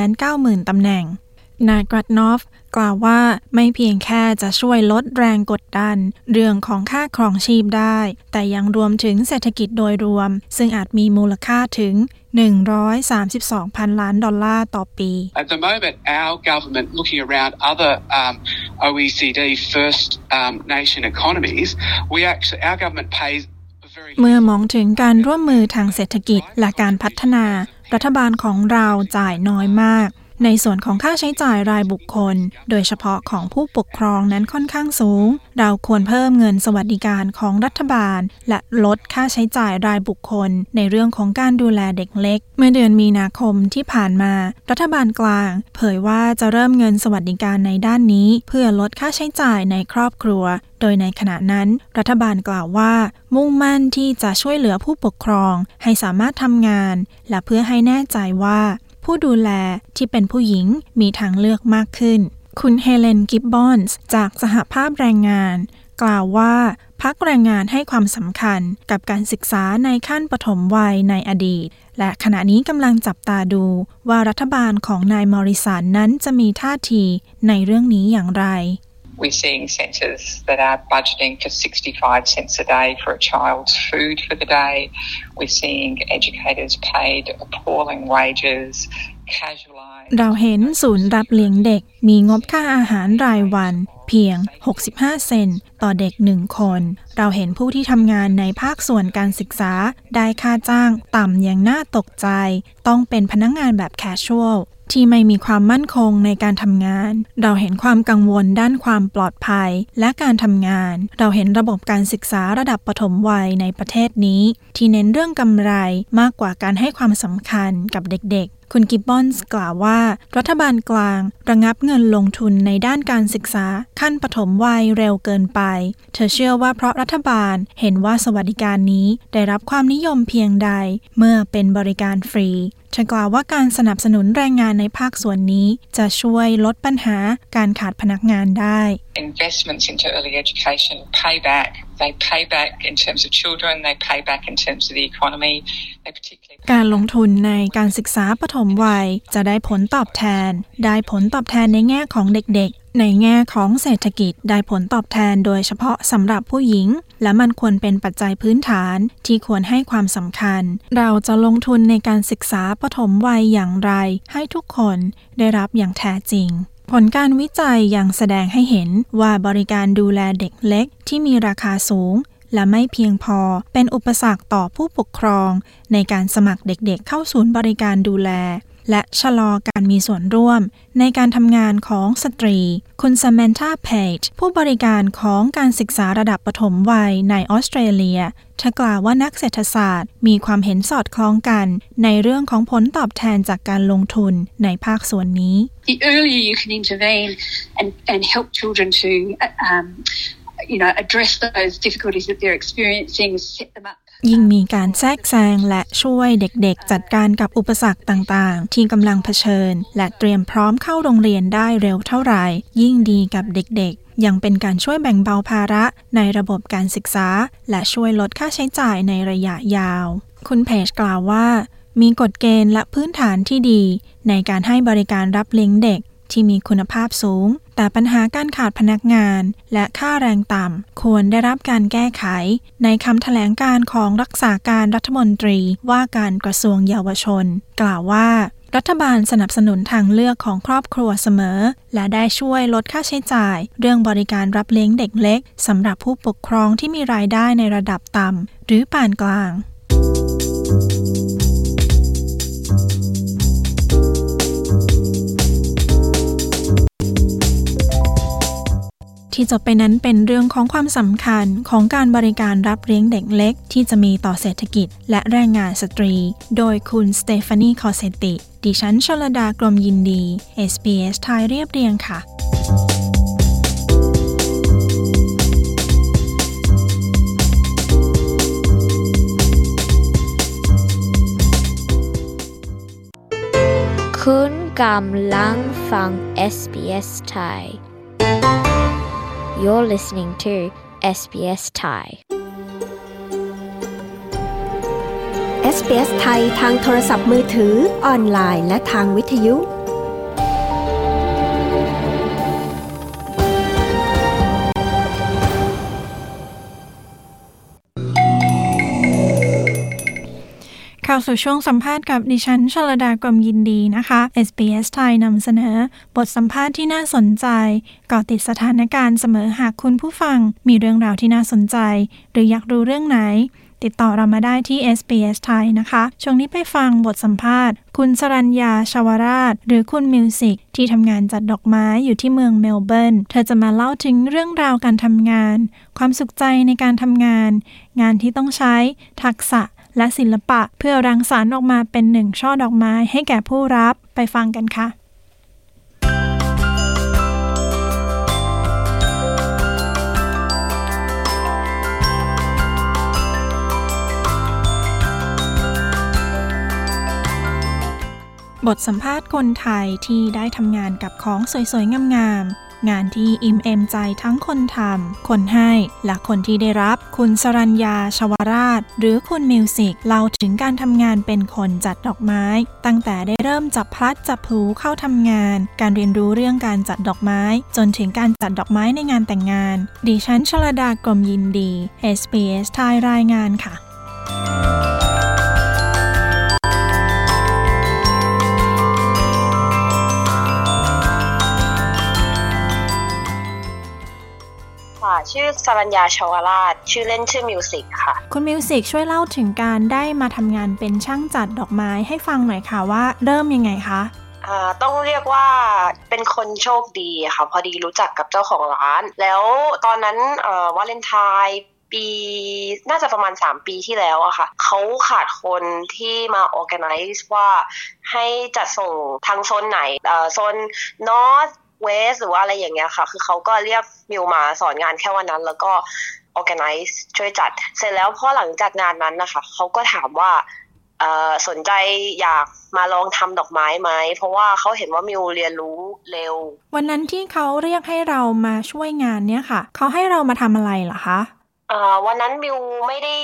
290,000 ตำแหน่งนายกรัตนอฟ กล่าวว่าไม่เพียงแค่จะช่วยลดแรงกดดัน เรื่องของค่าครองชีพได้ แต่ยังรวมถึงเศรษฐกิจโดยรวม ซึ่งอาจมีมูลค่าถึง 132พันล้านดอลลาร์ต่อปี At the moment, our government, looking around other um, OECD first um, nation economies, we actually our government pays เมื่อมองถึงการร่วมมือทางเศรษฐกิจและการพัฒนา รัฐบาลของเราจ่ายน้อยมาก ในส่วนของค่าใช้จ่ายรายบุคคล โดยเฉพาะของผู้ปกครองนั้นค่อนข้างสูง เราควรเพิ่มเงินสวัสดิการของรัฐบาล และลดค่าใช้จ่ายรายบุคคล ในเรื่องของการดูแลเด็กเล็ก เมื่อเดือนมีนาคมที่ผ่านมา รัฐบาลกลาง เผยว่าจะเริ่มเงินสวัสดิการในด้านนี้ เพื่อลดค่าใช้จ่ายในครอบครัว โดยในขณะนั้น รัฐบาลกล่าวว่า มุ่งมั่นที่จะช่วยเหลือผู้ปกครอง ให้สามารถทำงาน และเพื่อให้แน่ใจว่า ผู้ดูแลที่เป็นผู้หญิงมีทางเลือกมากขึ้น คุณเฮเลนกิบบอนส์จากสหภาพแรงงาน กล่าวว่าพักแรงงานให้ความสำคัญกับการศึกษาในขั้นปฐมวัยในอดีต และขณะนี้กำลังจับตาดูว่ารัฐบาลของนายมอริสันนั้นจะมีท่าทีในเรื่องนี้อย่างไร We're seeing centres that are budgeting for 65 cents a day for a child's food for the day. We're seeing educators paid appalling wages, casualised. เราเห็นศูนย์รับเลี้ยงเด็กมีงบค่าอาหารรายวันเพียง 65 เซนต์ต่อเด็กหนึ่งคน เราเห็นผู้ที่ทำงานในภาคส่วนการศึกษา ได้ค่าจ้างต่ำอย่างน่าตกใจ ต้องเป็นพนักงงานแบบแคชชวล ที่ไม่มีความมั่นคงในการทำงาน เราเห็นความกังวลด้านความปลอดภัยและการทำงาน เราเห็นระบบการศึกษาระดับปฐมวัยในประเทศนี้ ที่เน้นเรื่องกำไรมากกว่าการให้ความสำคัญกับเด็กๆคุณกิบบอนส์กล่าวว่า รัฐบาลกลาง ระงับเงินลงทุนในด้านการศึกษาขั้นปฐมวัยเร็วเกินไป เธอเชื่อว่าเพราะรัฐบาลเห็นว่าสวัสดิการนี้ได้รับความนิยมเพียงใด เมื่อเป็นบริการฟรีเธอกล่าวว่าการสนับสนุนแรงงานในภาคส่วนนี้ จะช่วยลดปัญหาการขาดพนักงานได้ Investments into early education pay back. They pay back in terms of children. They pay back in terms of the economy. They particularly การลงทุนในการศึกษาปฐมวัยจะได้ผลตอบแทน ได้ผลตอบแทนในแง่ของเด็กๆ ในแง่ของเศรษฐกิจได้ผลตอบแทนโดยเฉพาะสำหรับผู้หญิง และมันควรเป็นปัจจัยพื้นฐานที่ควรให้ความสำคัญ เราจะลงทุนในการศึกษาปฐมวัยอย่างไร ให้ทุกคนได้รับอย่างแท้จริง ผลการวิจัยยังแสดงให้เห็นว่าบริการดูแลเด็กเล็กที่มีราคาสูง และไม่เพียงพอเป็นอุปสรรคต่อผู้ปกครอง ในการสมัครเด็กๆเข้าศูนย์บริการดูแล และชะลอการมีส่วนร่วมในการทำงานของสตรี คุณซามนธาเพจผู้บริการของการศึกษาระดับปฐมวัยในออสเตรเลียเธอกล่าวว่านักเศรษฐศาสตร์ มีความเห็นสอดคล้องกัน ในเรื่องของผลตอบแทนจากการลงทุนในภาคส่วนนี้ The earlier you can intervene and, and help children to um, you know, address those difficulties that they're experiencing, set them up ยิ่งมีการแทรกแซงและช่วยเด็กๆ จัดการกับอุปสรรคต่างๆ ที่กำลังเผชิญ และเตรียมพร้อมเข้าโรงเรียนได้เร็วเท่าไหร่ ยิ่งดีกับเด็กๆ ยังเป็นการช่วยแบ่งเบาภาระในระบบการศึกษา และช่วยลดค่าใช้จ่ายในระยะยาว คุณเพจกล่าวว่า มีกฎเกณฑ์และพื้นฐานที่ดี ในการให้บริการรับเลี้ยงเด็กที่มีคุณภาพสูง แต่ปัญหาการขาดพนักงานและค่าแรงต่ำควรได้รับการแก้ไข ในคำแถลงการของรักษาการรัฐมนตรีว่าการกระทรวงเยาวชน กล่าวว่ารัฐบาลสนับสนุนทางเลือกของครอบครัวเสมอ และได้ช่วยลดค่าใช้จ่าย เรื่องบริการรับเลี้ยงเด็กเล็กสำหรับผู้ปกครองที่มีรายได้ในระดับต่ำหรือปานกลาง ที่จบไปนั้นเป็นเรื่องของความสำคัญของการบริการรับเลี้ยงเด็กเล็ก ที่จะมีต่อเศรษฐกิจ และแรงงานสตรี โดยคุณสเตฟานีคอเซติ ดิฉันชลดากรมยินดี SBS ไทยเรียบเรียงค่ะคุณกำลังฟัง SBS ไทย You're listening to SBS Thai SBS ไทยทางโทรศัพท์มือถือออนไลน์และทางวิทยุ เข้าสู่ช่วงสัมภาษณ์กับดิฉันชลดากรมยินดีนะคะ SBS ไทยนำเสนอ บทสัมภาษณ์ที่น่าสนใจก่อติดสถานการณ์เสมอหากคุณผู้ฟัง มีเรื่องราวที่น่าสนใจ หรืออยากรู้เรื่องไหน ติดต่อเรามาได้ที่ SBS ไทยนะคะ ช่วงนี้ไปฟังบทสัมภาษณ์ คุณสรัญญาชาวราช หรือคุณมิวสิกที่ทำงานจัดดอกไม้อยู่ที่เมืองเมลเบิร์น เธอจะมาเล่าถึงเรื่องราวการทำงาน ความสุขใจในการทำงาน งานที่ต้องใช้ทักษะ และศิลปะ เพื่อรังสรรค์ออกมาเป็นหนึ่งช่อดอกไม้ให้แก่ผู้รับไปฟังกันค่ะบทสัมภาษณ์คนไทยที่ได้ทำงานกับของสวยๆ งามๆ งานที่อิ่มเอมใจทั้งคนทำ คนให้ และคนที่ได้รับ คุณสรัญญาชวราช หรือคุณมิวสิกเล่าถึงการทำงานเป็นคนจัดดอกไม้ ตั้งแต่ได้เริ่มจับพลัดจับพลูเข้าทำงาน การเรียนรู้เรื่องการจัดดอกไม้ จนถึงการจัดดอกไม้ในงานแต่งงาน ดิฉันชลดากรมยินดี SBS ไทยรายงานค่ะ ชื่อสรัญญาชวราช ชื่อเล่นชื่อมิวสิกค่ะ คุณมิวสิกช่วยเล่าถึงการได้มาทำงานเป็นช่างจัดดอกไม้ให้ฟังหน่อยค่ะว่าเริ่มยังไงคะอ่าต้องเรียกว่าเป็นคนโชคดีค่ะพอดีรู้จักกับเจ้าของร้าน แล้วตอนนั้นเอ่อวาเลนไทน์ปีน่าจะประมาณ 3 ปีที่แล้วอะค่ะเขาขาดคนที่มา organize ว่าให้จัดส่งทางโซนไหนเอ่อโซน north west หรือว่าอะไรอย่างเงี้ยค่ะ คือเขาก็เรียกมิวมาสอนงานแค่วันนั้น แล้วก็ organize ช่วยจัด เสร็จแล้วพอหลังจากงานนั้นนะคะ เขาก็ถามว่าเอ่อสนใจอยากมาลองทำดอกไม้ไหม เพราะว่าเขาเห็นว่ามิวเรียนรู้เร็ว วันนั้นที่เขาเรียกให้เรามาช่วยงานเนี่ยค่ะ เขาให้เรามาทำอะไรเหรอคะเอ่อวันนั้นมิวไม่ได้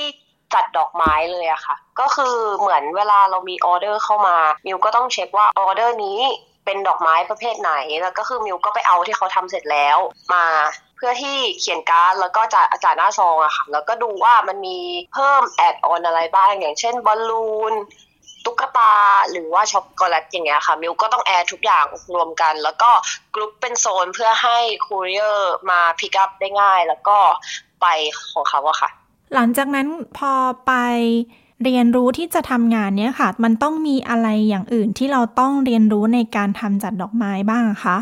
จัดดอกไม้เลยอะค่ะ ก็คือเหมือนเวลาเรามีออเดอร์เข้ามา มิวก็ต้องเช็คว่าออเดอร์นี้ เป็นดอกไม้ประเภทไหน แล้วก็คือมิวก็ไปเอาที่เขาทำเสร็จแล้ว มาเพื่อที่เขียนการ์ดแล้วก็จ่าจ่ายหน้าซองอะค่ะ แล้วก็ดูว่ามันมีเพิ่ม add-on อะไรบ้าง อย่างเช่นบอลลูนตุ๊กตาหรือว่าช็อกโกแลตอย่างเงี้ยค่ะ มิวก็ต้อง add ทุกอย่างรวมกัน แล้วก็กรุ๊ปเป็นโซนเพื่อให้ courier มา pick up ได้ง่าย แล้วก็ไปของเขาอะค่ะ หลังจากนั้นพอไป เรียนรู้ที่จะทำงานเนี้ยค่ะ มันต้องมีอะไรอย่างอื่นที่เราต้องเรียนรู้ในการทำจัดดอกไม้บ้างคะ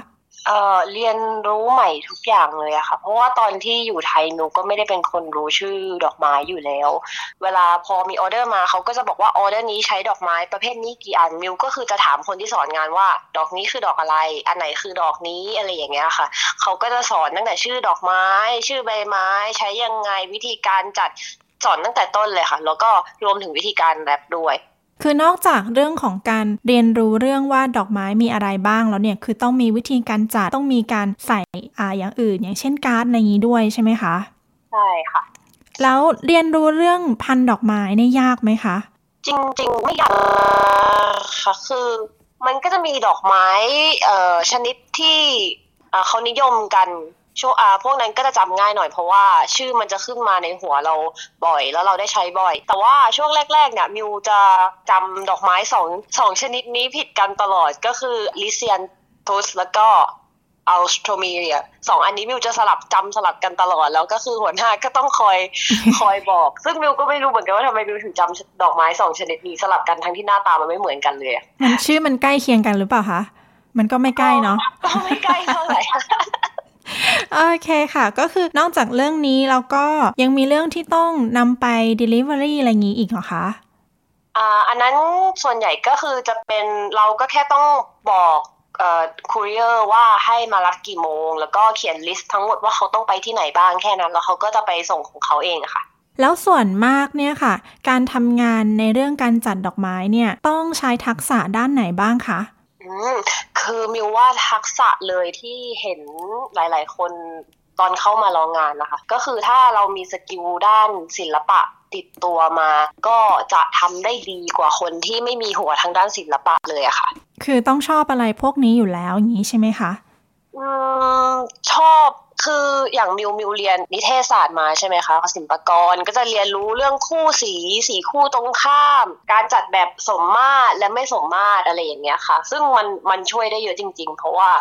เอ่อเรียนรู้ใหม่ทุกอย่างเลยอะค่ะ เพราะว่าตอนที่อยู่ไทยมิวก็ไม่ได้เป็นคนรู้ชื่อดอกไม้อยู่แล้ว เวลาพอมีออเดอร์มาเขาก็จะบอกว่าออเดอร์นี้ใช้ดอกไม้ประเภทนี้กี่อันมิวก็คือจะถามคนที่สอนงานว่า ดอกนี้คือดอกอะไร อันไหนคือดอกนี้อะไรอย่างเงี้ยค่ะเขาก็จะสอนตั้งแต่ชื่อดอกไม้ ชื่อใบไม้ ใช้ยังไงวิธีการจัด สอนตั้งแต่ต้นเลยค่ะ แล้วก็รวมถึงวิธีการแรปด้วย คือนอกจากเรื่องของการเรียนรู้เรื่องว่าดอกไม้มีอะไรบ้างแล้วเนี่ยคือต้องมีวิธีการจัดต้องมีการใส่อ่าอย่างอื่น อย่างเช่นการ์ดอะไรอย่างนี้ด้วยใช่ไหมคะใช่ค่ะ แล้วเรียนรู้เรื่องพันธุ์ดอกไม้เนี่ยยากไหมคะ จริงๆไม่ยากค่ะคือมันก็จะมีดอกไม้เอ่อชนิดที่เอ่อเขานิยมกัน ช่วงอ่าพวกนั้นก็จะจำง่ายหน่อยเพราะว่าชื่อมันจะขึ้นมาในหัวเราบ่อย แล้วเราได้ใช้บ่อย แต่ว่าช่วงแรกๆเนี่ยมิวจะจำดอกไม้สองสองชนิดนี้ผิดกันตลอดก็คือลิเซียนทุสแล้วก็อัลสโทมีเรียสองอันนี้มิวจะสลับจำสลับกันตลอด แล้วก็คือหัวหน้าก็ต้องคอยคอยบอก ซึ่งมิวก็ไม่รู้เหมือนกันว่าทำไมมิวถึงจำดอกไม้สองชนิดนี้สลับกันทั้งที่หน้าตามันไม่เหมือนกันเลยอะมันชื่อมันใกล้เคียงกันหรือเปล่าคะมันก็ไม่ใกล้เนาะก็ไม่ใกล้เท่าไหร่ โอเคค่ะ ก็คือนอกจากเรื่องนี้แล้วก็ยังมีเรื่องที่ต้องนำไป Delivery อะไรอย่างนี้อีกเหรอคะอ่าอันนั้นส่วนใหญ่ก็คือจะเป็นเราก็แค่ต้องบอกเอ่อคูเรียร์ว่าให้มารับกี่โมง แล้วก็เขียนลิสต์ทั้งหมดว่าเขาต้องไปที่ไหนบ้างแค่นั้น แล้วเขาก็จะไปส่งของเขาเองอะค่ะ แล้วส่วนมากเนี่ยค่ะ การทำงานในเรื่องการจัดดอกไม้เนี่ยต้องใช้ทักษะด้านไหนบ้างคะอืม คือมิวว่าทักษะเลยที่เห็นหลาย ๆ คนตอนเข้ามาลองงานนะคะ ก็คือถ้าเรามีสกิลด้านศิลปะติดตัวมา ก็จะทำได้ดีกว่าคนที่ไม่มีหัวทางด้านศิลปะเลยอะค่ะ คือต้องชอบอะไรพวกนี้อยู่แล้วอย่างนี้ใช่ไหมคะ อืมชอบ คืออย่างมิวมิวเรียนนิเทศศาสตร์มาใช่ไหมคะศิลปกรก็จะเรียนรู้เรื่องคู่สีสีคู่ตรงข้าม การจัดแบบสมมาตรและไม่สมมาตรอะไรอย่างเงี้ยค่ะ ซึ่งมันมันช่วยได้เยอะจริง ๆ เพราะว่า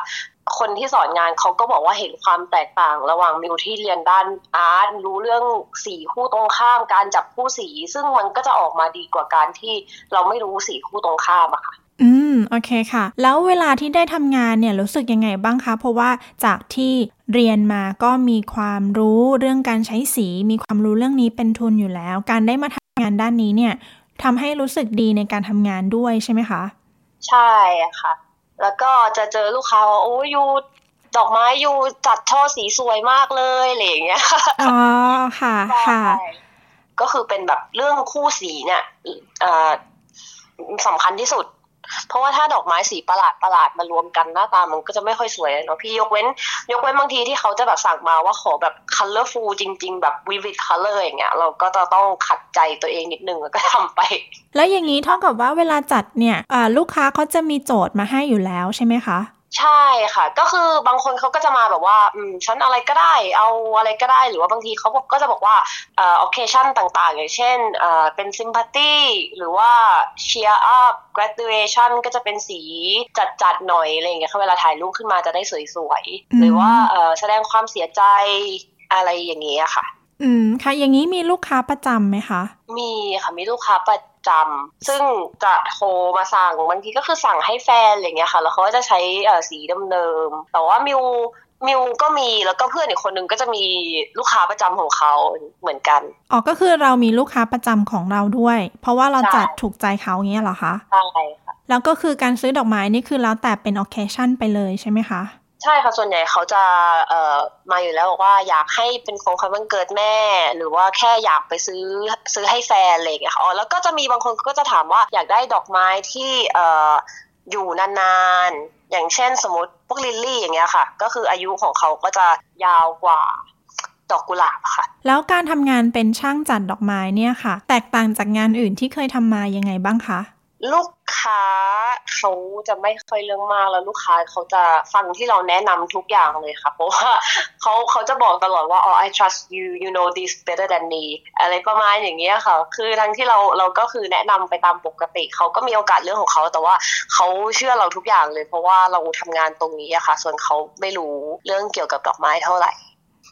คนที่สอนงานเขาก็บอกว่าเห็นความแตกต่าง ระหว่างมิวที่เรียนด้านอาร์ตรู้เรื่องสีคู่ตรงข้าม การจับคู่สี ซึ่งมันก็จะออกมาดีกว่าการที่เราไม่รู้สีคู่ตรงข้ามอะค่ะอืม โอเคค่ะ แล้วเวลาที่ได้ทำงานเนี่ยรู้สึกยังไงบ้างคะ เพราะว่าจากที่ เรียนมาก็มีความรู้เรื่องการใช้สี มีความรู้เรื่องนี้เป็นทุนอยู่แล้ว การได้มาทำงานด้านนี้เนี่ยทำให้รู้สึกดีในการทำงานด้วยใช่ไหมคะ ใช่ค่ะ แล้วก็จะเจอลูกค้าว่าโอ้ยูดอกไม้ยูจัดช่อสีสวยมากเลยอะไรอย่างเงี้ยอ๋อค่ะค่ะ ก็คือเป็นแบบเรื่องคู่สีเนี่ยเอ่อสำคัญที่สุด เพราะว่าถ้าดอกไม้สีประหลาดประหลาดมารวมกันหน้าตามันก็จะไม่ค่อยสวยเนาะพี่ยกเว้น ยกเว้นบางทีที่เขาจะแบบสั่งมาว่าขอแบบ colorful จริง ๆ แบบ vivid color อย่างเงี้ย เราก็จะต้องขัดใจตัวเองนิดนึงแล้วก็ทำไป แล้วอย่างนี้เท่ากับว่าเวลาจัดเนี่ยลูกค้าเขาจะมีโจทย์มาให้อยู่แล้วใช่ไหมคะ ใช่ค่ะ ก็คือบางคนเขาก็จะมาแบบว่าอืมฉันอะไรก็ได้ เอาอะไรก็ได้หรือว่าบางทีเขาก็จะบอกว่าเอ่อ occasion ต่างๆ อย่างเช่นเอ่อเป็น sympathy หรือว่า cheer up graduation ก็จะเป็นสีจัดๆหน่อยอะไรอย่างเงี้ยค่ะเวลาถ่ายรูปขึ้นมาจะได้สวยๆ หรือว่าเอ่อแสดงความเสียใจอะไรอย่างเงี้ยค่ะ อืมค่ะอย่างนี้มีลูกค้าประจำไหมคะ มีค่ะมีลูกค้าประ จำซึ่งจะโทรมาสั่งบางทีก็คือสั่งให้แฟนอะไรเงี้ยค่ะ แล้วเขาก็จะใช้เอ่อสีเดิมๆแต่ว่ามิวมิวก็มีแล้วก็เพื่อนอีกคนนึงก็จะมีลูกค้าประจำของเขาเหมือนกันอ๋อก็คือเรามีลูกค้าประจำของเราด้วย เพราะว่าเราจัดถูกใจเขาอย่างเงี้ยเหรอคะใช่ค่ะแล้วก็คือการซื้อดอกไม้นี่คือแล้วแต่เป็น occasion ไปเลยใช่ไหมคะ ใช่ค่ะส่วนใหญ่เขาจะเอ่อมาอยู่แล้วบอกว่าอยากให้เป็นของขวัญวันเกิดแม่ หรือว่าแค่อยากไปซื้อซื้อให้แฟนอะไรอย่างเงี้ยค่ะอ๋อแล้วก็จะมีบางคนก็จะถามว่าอยากได้ดอกไม้ที่เอ่ออยู่นานๆ อย่างเช่นสมมติพวกลิลลี่อย่างเงี้ยค่ะ ก็คืออายุของเขาก็จะยาวกว่าดอกกุหลาบค่ะ แล้วการทำงานเป็นช่างจัดดอกไม้เนี่ยค่ะ แตกต่างจากงานอื่นที่เคยทำมายังไงบ้างคะ ลูกค้าเขาจะไม่ค่อยเรื่องมากแล้วลูกค้าเขาจะฟังที่เราแนะนำทุกอย่างเลยค่ะ เพราะว่าเขาเขาจะบอกตลอดว่าอ๋อ I trust you you know this better than me อะไรประมาณอย่างเงี้ยค่ะ คือทั้งที่เราเราก็คือแนะนำไปตามปกติเขาก็มีโอกาสเรื่องของเขาแต่ว่าเขาเชื่อเราทุกอย่างเลย เพราะว่าเราทำงานตรงนี้อะค่ะ ส่วนเขาไม่รู้เรื่องเกี่ยวกับดอกไม้เท่าไหร่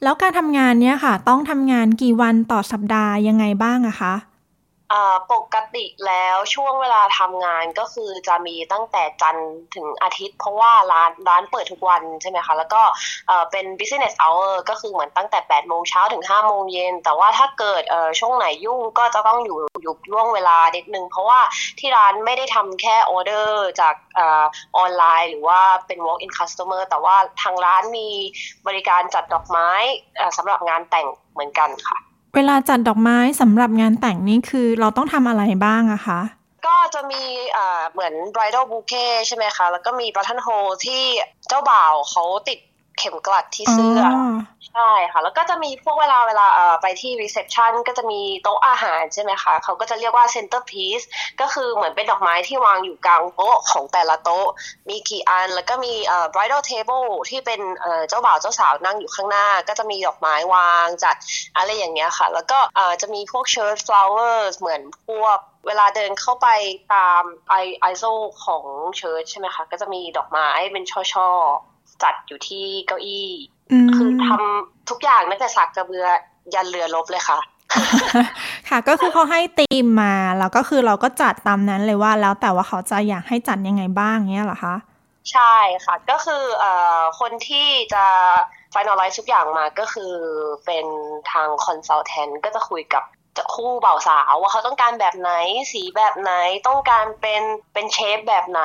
แล้วการทำงานเนี่ยค่ะ ต้องทำงานกี่วันต่อสัปดาห์ยังไงบ้างอะคะ ปกติแล้วช่วงเวลาทำงานก็คือจะมีตั้งแต่จันทร์ถึงอาทิตย์ เพราะว่าร้านร้านเปิดทุกวันใช่ไหมคะ แล้วก็เป็น business hour ก็คือเหมือนตั้งแต่8โมงเช้าถึง5โมงเย็น แต่ว่าถ้าเกิดช่วงไหนยุ่งก็จะต้องอยู่อยู่ล่วงเวลานิดนึง เพราะว่าที่ร้านไม่ได้ทำแค่ออเดอร์จากออนไลน์ หรือว่าเป็น walk in customer แต่ว่าทางร้านมีบริการจัดดอกไม้สำหรับงานแต่งเหมือนกันค่ะ เวลาจัดดอกไม้สำหรับงานแต่งนี่คือเราต้องทำอะไรบ้างอะคะก็จะมีเอ่อเหมือน bridal bouquet ใช่ไหมคะ แล้วก็มี button hole ที่เจ้าบ่าวเขาติด เข็มกลัดที่เสื้ออใช่ค่ะ แล้วก็จะมีพวกเวลาเวลาเอ่อไปที่ reception ก็จะมีโต๊ะอาหารใช่ไหมคะ เขาก็จะเรียกว่า center piece ก็คือเหมือนเป็นดอกไม้ที่วางอยู่กลางโต๊ะของแต่ละโต๊ะ มีกี่อัน แล้วก็มีเอ่อ bridal table ที่เป็นเอ่อเจ้าบ่าวเจ้าสาวนั่งอยู่ข้างหน้า ก็จะมีดอกไม้วางจัดอะไรอย่างเงี้ยค่ะ แล้วก็เอ่อจะมีพวก church flowers เหมือนพวกเวลาเดินเข้าไปตามไอไอโซของเชิร์ชใช่ไหมคะ ก็จะมีดอกไม้เป็นช่อๆ จัดอยู่ที่เก้าอี้อืมคือทำทุกอย่างตั้งแต่สักกระเบือยันเรือรบเลยค่ะ ค่ะก็คือเขาให้ธีมมาแล้วก็คือเราก็จัดตามนั้นเลยว่าแล้วแต่ว่าเขาจะอยากให้จัดยังไงบ้างเงี้ยเหรอคะใช่ค่ะ ก็คือเอ่อคนที่จะ finalize ทุกอย่างมาก็คือเป็นทาง consultant ก็จะคุยกับคู่บ่าวสาวว่าเขาต้องการแบบไหนสีแบบไหนต้องการเป็นเป็นเชฟแบบไหน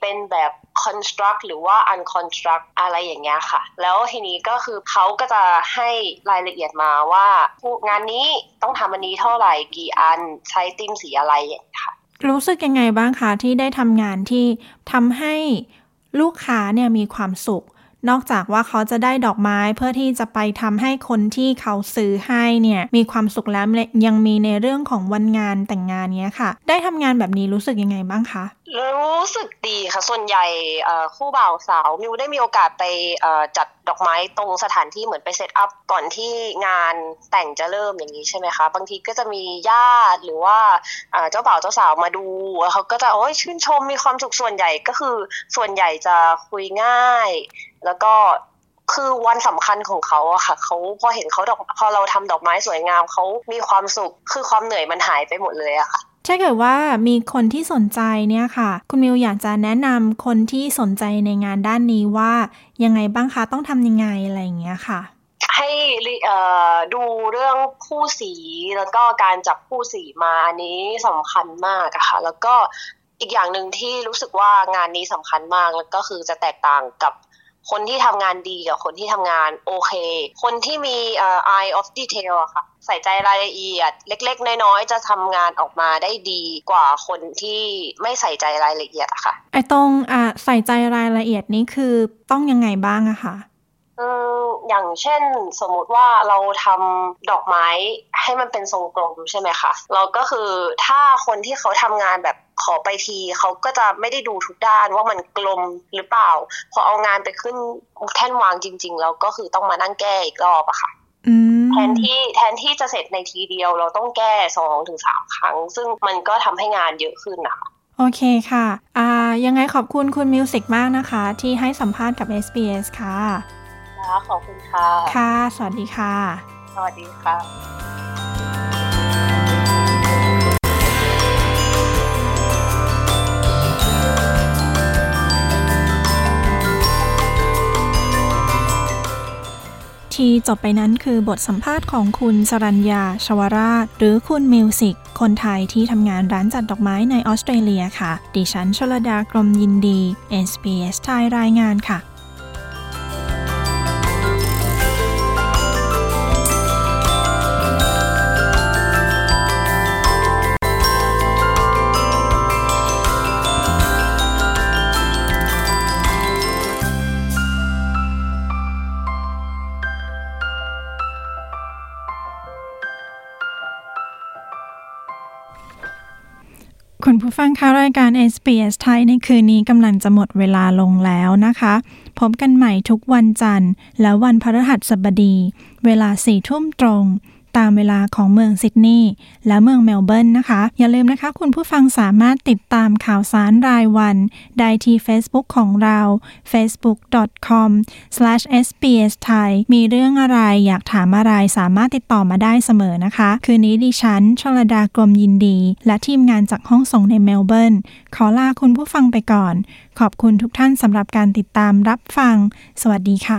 เป็นแบบ construct หรือว่า unconstruct อะไรอย่างเงี้ยค่ะ แล้วทีนี้ก็คือเขาก็จะให้รายละเอียดมาว่างานนี้ต้องทำอันนี้เท่าไหร่กี่อันใช้ติมสีอะไรอย่างเงี้ยค่ะรู้สึกยังไงบ้างคะที่ได้ทำงานที่ทำให้ลูกค้าเนี่ยมีความสุข นอกจากว่าเขาจะได้ดอกไม้เพื่อที่จะไปทำให้คนที่เขาซื้อให้เนี่ยมีความสุขแล้วยังมีในเรื่องของวันงานแต่งงานเนี้ยค่ะ ได้ทำงานแบบนี้รู้สึกยังไงบ้างคะรู้สึกดีค่ะ ส่วนใหญ่คู่บ่าวสาวมิวได้มีโอกาสไปจัดดอกไม้ตรงสถานที่เหมือนไปเซตอัพก่อนที่งานแต่งจะเริ่มอย่างนี้ใช่ไหมคะ บางทีก็จะมีญาติหรือว่าเจ้าบ่าวเจ้าสาวมาดูเขาก็จะโอ้ยชื่นชมมีความสุขส่วนใหญ่ก็คือส่วนใหญ่จะคุยง่าย แล้วก็คือวันสำคัญของเขาอะค่ะเขาพอเห็นเขาดอกพอเราทำดอกไม้สวยงามเขามีความสุข คือความเหนื่อยมันหายไปหมดเลยอะค่ะถ้าเกิดว่ามีคนที่สนใจเนี่ยค่ะ คุณมิวอยากจะแนะนำคนที่สนใจในงานด้านนี้ว่ายังไงบ้างคะต้องทำยังไงอะไรอย่างเงี้ยค่ะ ให้ดูเรื่องคู่สีแล้วก็การจับคู่สีมาอันนี้สำคัญมากอะค่ะ แล้วก็อีกอย่างหนึ่งที่รู้สึกว่างานนี้สำคัญมากแล้วก็คือจะแตกต่างกับ คนที่ทำงานดีกับคนที่ทำงานโอเค คนที่มี eye of detail อะค่ะใส่ใจรายละเอียด เล็ก ๆ น้อย ๆ จะทำงานออกมาได้ดีกว่าคนที่ไม่ใส่ใจรายละเอียดอะค่ะไอตรงอะใส่ใจรายละเอียดนี้คือต้องยังไงบ้างอะคะ อืมอย่างเช่นสมมุติว่าเราทำดอกไม้ให้มันเป็นทรงกลมใช่ไหมคะเราก็คือถ้าคนที่เขาทำงานแบบขอไปทีเขาก็จะไม่ได้ดูทุกด้านว่ามันกลมหรือเปล่า พอเอางานไปขึ้นแท่นวางจริงๆแล้วก็คือต้องมานั่งแก้อีกรอบอะค่ะแทนที่แทนที่จะเสร็จในทีเดียวเราต้องแก้สองถึงสามครั้ง ซึ่งมันก็ทำให้งานเยอะขึ้นนะคะโอเคค่ะ อ่า ยังไงขอบคุณคุณมิวสิกมากนะคะ ที่ให้สัมภาษณ์กับ SBS ค่ะ ค่ะขอบคุณค่ะ ค่ะ สวัสดีค่ะ สวัสดีค่ะที่จบไปนั้นคือบทสัมภาษณ์ของคุณสรัญญาชวราช หรือคุณมิวสิก คนไทยที่ทำงานร้านจัดดอกไม้ในออสเตรเลียค่ะ ดิฉันชลดากรมยินดี SBS ไทยรายงานค่ะ ฟังข่าวรายการ SBS ไทยในคืนนี้กำลังจะหมดเวลาลงแล้วนะคะ พบกันใหม่ทุกวันจันทร์ และวันพฤหัสบดี เวลาสี่ทุ่มตรง ตามเวลาของเมืองซิดนีย์และเมืองเมลเบิร์นนะคะ อย่าลืมนะคะ คุณผู้ฟังสามารถติดตามข่าวสารรายวัน ได้ที่ Facebook ของเรา facebook.com/sbs thai มีเรื่องอะไรอยากถามอะไรสามารถติดต่อมาได้เสมอนะคะ คืนนี้ดิฉันชลดากรมยินดี และทีมงานจากห้องส่งในเมลเบิร์นขอลาคุณผู้ฟังไปก่อน ขอบคุณทุกท่านสำหรับการติดตามรับฟัง สวัสดีค่ะ